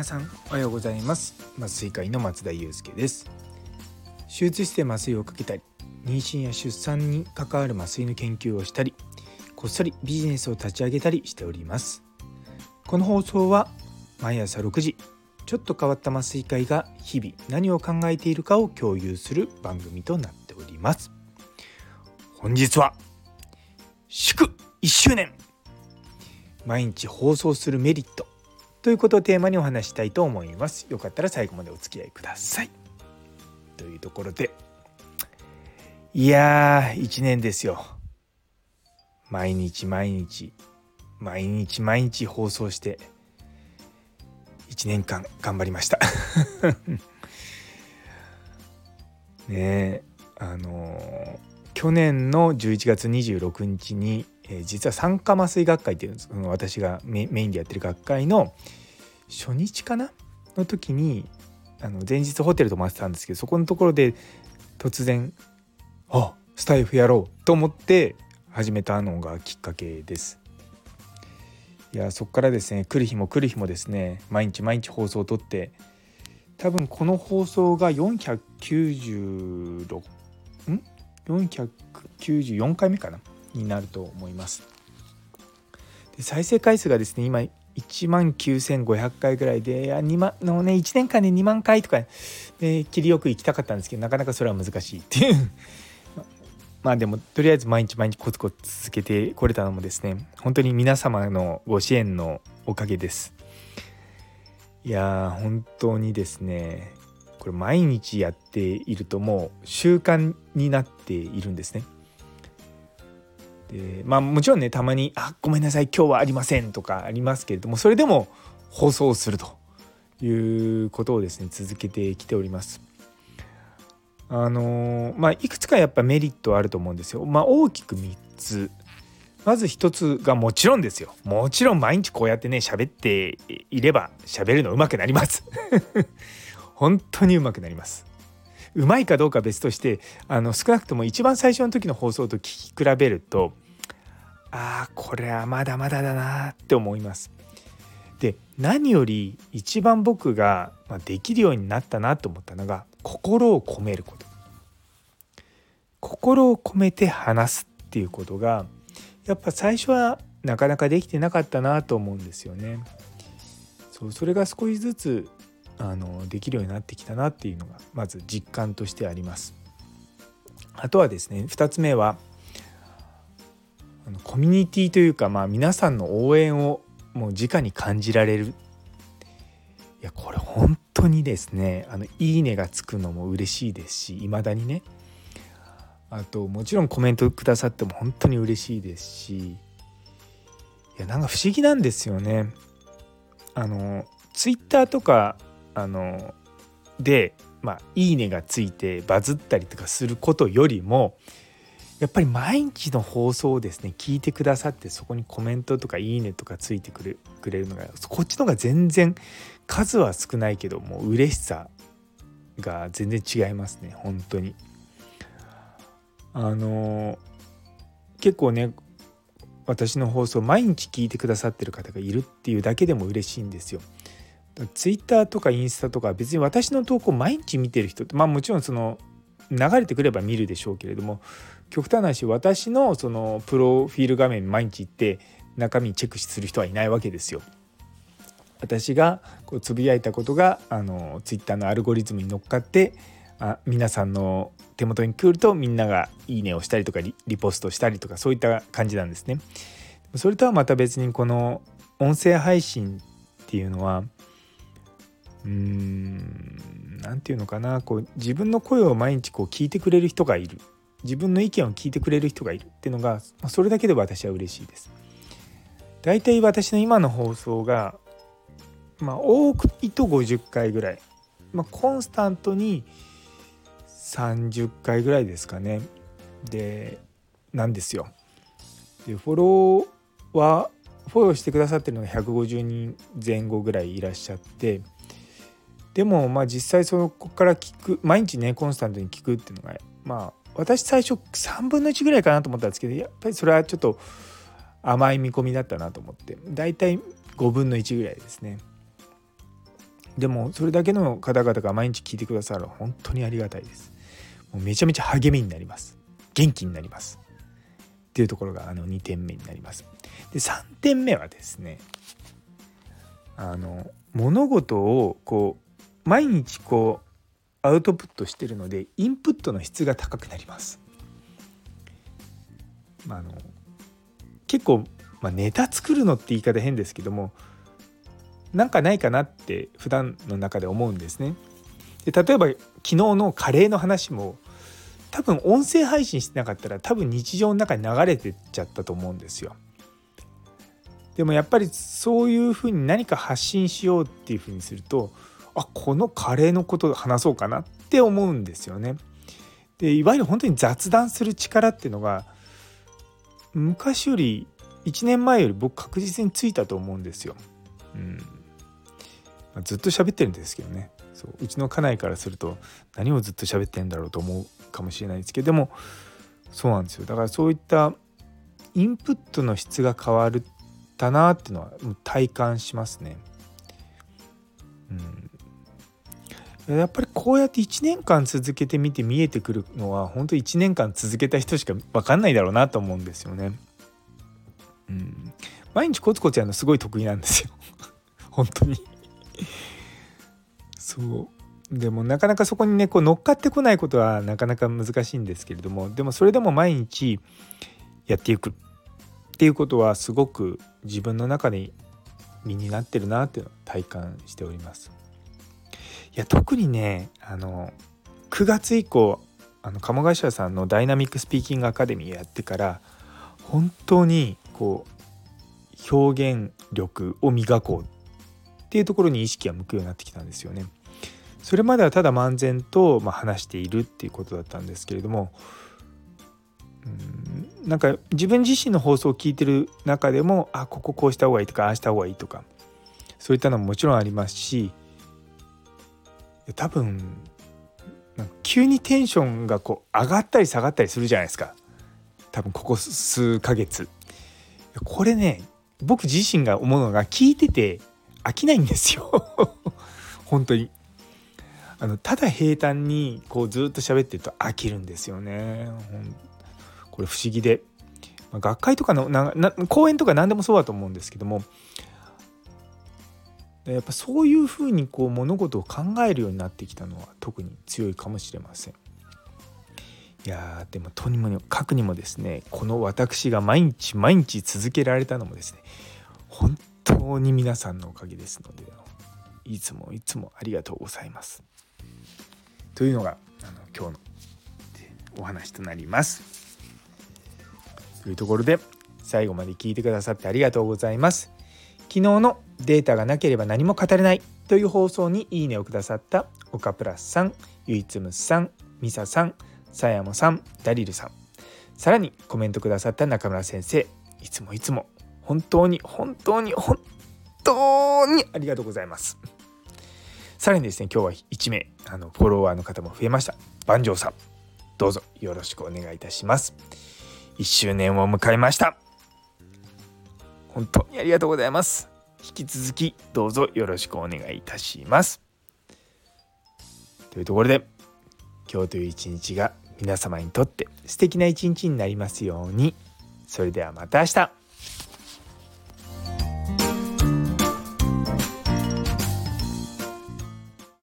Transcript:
皆さんおはようございます。麻酔科医の松田祐介です。手術室で麻酔をかけたり妊娠や出産に関わる麻酔の研究をしたりこっそりビジネスを立ち上げたりしております。この放送は毎朝6時ちょっと変わった麻酔科医が日々何を考えているかを共有する番組となっております。本日は祝1周年。毎日放送するメリットということをテーマにお話したいと思います。よかったら最後までお付き合いください。というところで。いやー1年ですよ。毎日毎日毎日毎日放送して1年間頑張りました。ねえあのー、去年の11月26日にえ、実は酸化麻酔学会っていうの私がメインでやってる学会の初日かなの時にあの前日ホテル泊まってたんですけどそこのところで突然「あスタイフやろう」と思って始めたのがきっかけです。いやそこからですね来る日も来る日もですね毎日毎日放送をとって多分この放送が496ん？494回目かな？になると思います。で再生回数がですね今1万9500回ぐらいで2万のね1年間で2万回とか、ね、切りよく行きたかったんですけどなかなかそれは難しいっていう。まあでもとりあえず毎日毎日コツコツ続けてこれたのもですね本当に皆様のご支援のおかげです。いや本当にですねこれ毎日やっているともう習慣になっているんですね。でまあもちろんねたまに「あごめんなさい今日はありません」とかありますけれどもそれでも放送するということをですね続けてきております。あのまあいくつかやっぱメリットあると思うんですよ。まあ大きく3つ。まず1つがもちろんですよ。もちろん毎日こうやってね喋っていれば喋るの上手くなります。本当に上手くなります。うまいかどうか別としてあの少なくとも一番最初の時の放送と聞き比べるとああこれはまだまだだなって思います。で何より一番僕ができるようになったなと思ったのが心を込めること心を込めて話すっていうことがやっぱ最初はなかなかできてなかったなと思うんですよね。そうそれが少しずつあのできるようになってきたなっていうのがまず実感としてあります。あとはですね2つ目はコミュニティというか、まあ、皆さんの応援をもう直に感じられる。いやこれ本当にですねあのいいねがつくのも嬉しいですし未だにね。あともちろんコメントくださっても本当に嬉しいですしいやなんか不思議なんですよね。あのツイッターとかあのでまあいいねがついてバズったりとかすることよりもやっぱり毎日の放送をですね聞いてくださってそこにコメントとかいいねとかついてくれくれるのがこっちの方が全然数は少ないけどもう嬉しさが全然違いますね本当に。あの結構ね私の放送毎日聞いてくださってる方がいるっていうだけでも嬉しいんですよ。ツイッターとかインスタとか別に私の投稿毎日見てる人ってまあもちろんその流れてくれば見るでしょうけれども極端な話私のそのプロフィール画面毎日行って中身チェックする人はいないわけですよ。私がこうつぶやいたことがあのツイッターのアルゴリズムに乗っかってあ皆さんの手元に来るとみんなが「いいね」をしたりとかリポストしたりとかそういった感じなんですね。それとはまた別にこの音声配信っていうのはうーん何て言うのかなこう自分の声を毎日こう聞いてくれる人がいる自分の意見を聞いてくれる人がいるっていうのがそれだけで私は嬉しいです。だいたい私の今の放送がまあ多くと50回ぐらい、まあ、コンスタントに30回ぐらいですかねでなんですよ。でフォローはフォローしてくださってるのが150人前後ぐらいいらっしゃってでもまあ実際そここから聞く毎日ねコンスタントに聞くっていうのがまあ私最初3分の1ぐらいかなと思ったんですけどやっぱりそれはちょっと甘い見込みだったなと思ってだいたい5分の1ぐらいですね。でもそれだけの方々が毎日聞いてくださる本当にありがたいです。もうめちゃめちゃ励みになります。元気になります。っていうところがあの2点目になります。で3点目はですねあの物事をこう毎日こうアウトプットしてるのでインプットの質が高くなります。まあ、あの結構、まあ、ネタ作るのって言い方変ですけどもなんかないかなって普段の中で思うんですね。で例えば昨日のカレーの話も多分音声配信してなかったら多分日常の中に流れてっちゃったと思うんですよ。でもやっぱりそういうふうに何か発信しようっていうふうにするとあこのカレーのこと話そうかなって思うんですよね。でいわゆる本当に雑談する力っていうのが昔より1年前より僕確実についたと思うんですよ。うんまあ、ずっと喋ってるんですけどねそううちの家内からすると何をずっと喋ってんだろうと思うかもしれないですけどでもそうなんですよだからそういったインプットの質が変わったなっていうのは体感しますね。やっぱりこうやって1年間続けてみて見えてくるのは本当1年間続けた人しか分かんないだろうなと思うんですよね。うん、毎日コツコツやるのすごい得意なんですよ 本当にそうでもなかなかそこにねこう乗っかってこないことはなかなか難しいんですけれどもでもそれでも毎日やっていくっていうことはすごく自分の中に身になってるなっていうのを体感しております。や特にねあの9月以降あの鴨頭さんのダイナミックスピーキングアカデミーやってから本当にこう表現力を磨こうっていうところに意識が向くようになってきたんですよね。それまではただ漫然と、ま、話しているっていうことだったんですけれどもうんなんか自分自身の放送を聞いてる中でもあこここうした方がいいとかああした方がいいとかそういったのももちろんありますし多分急にテンションがこう上がったり下がったりするじゃないですか。多分ここ数ヶ月。これね僕自身が思うのが聞いてて飽きないんですよ。本当に。あのただ平坦にこうずっと喋ってると飽きるんですよね。これ不思議で、ま、学会とかのなな講演とか何でもそうだと思うんですけどもやっぱそういうふうにこう物事を考えるようになってきたのは特に強いかもしれません。いやでもとにもかくにもですねこの私が毎日毎日続けられたのもですね本当に皆さんのおかげですのでいつもいつもありがとうございます。というのがあの今日のお話となります。というところで最後まで聞いてくださってありがとうございます。昨日のデータがなければ何も語れないという放送にいいねをくださった岡プラスさん、ゆいつむさん、みささん、さやもさん、ダリルさん、さらにコメントくださった中村先生、いつもいつも本当に本当に本当にありがとうございます。さらにですね、今日は1名あのフォロワーの方も増えました。万丈さん、どうぞよろしくお願いいたします。1周年を迎えました本当にありがとうございます引き続きどうぞよろしくお願いいたします。というところで今日という一日が皆様にとって素敵な一日になりますように。それではまた明日。